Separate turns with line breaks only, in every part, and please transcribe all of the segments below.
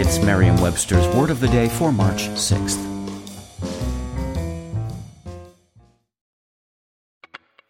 It's Merriam Webster's Word of the Day for March 6th.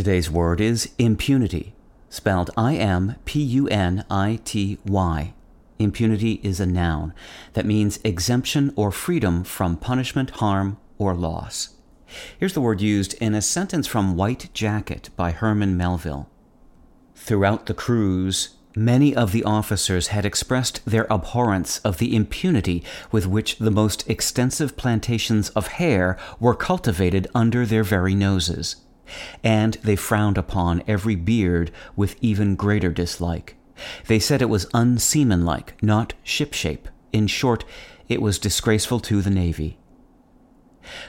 Today's word is impunity, spelled I M P U N I T Y. Impunity is a noun that means exemption or freedom from punishment, harm, or loss. Here's the word used in a sentence from White Jacket by Herman Melville. Throughout the cruise, many of the officers had expressed their abhorrence of the impunity with which the most extensive plantations of hair were cultivated under their very noses and they frowned upon every beard with even greater dislike. They said it was unseamanlike, not shipshape. In short, it was disgraceful to the Navy.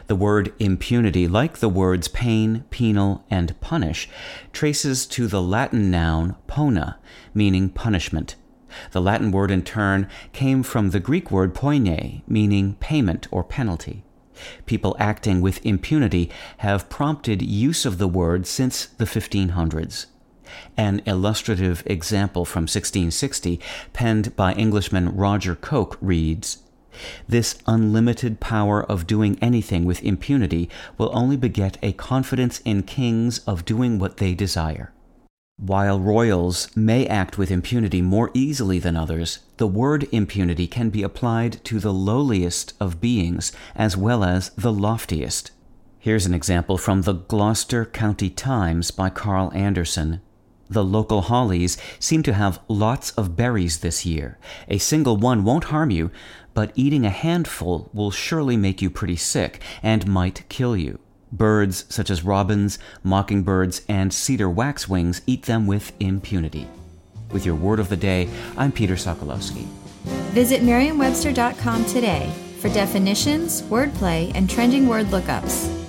The word impunity, like the words pain, penal, and punish, traces to the Latin noun poena, meaning punishment. The Latin word, in turn, came from the Greek word poiné, meaning payment or penalty. People acting with impunity have prompted use of the word since the 1500s. An illustrative example from 1660, penned by Englishman Roger Coke, reads This unlimited power of doing anything with impunity will only beget a confidence in kings of doing what they desire. While royals may act with impunity more easily than others, the word impunity can be applied to the lowliest of beings as well as the loftiest. Here's an example from the Gloucester County Times by Carl Anderson. The local hollies seem to have lots of berries this year. A single one won't harm you, but eating a handful will surely make you pretty sick and might kill you. Birds such as robins, mockingbirds, and cedar waxwings eat them with impunity. With your word of the day, I'm Peter Sokolowski.
Visit merriam-webster.com today for definitions, wordplay, and trending word lookups.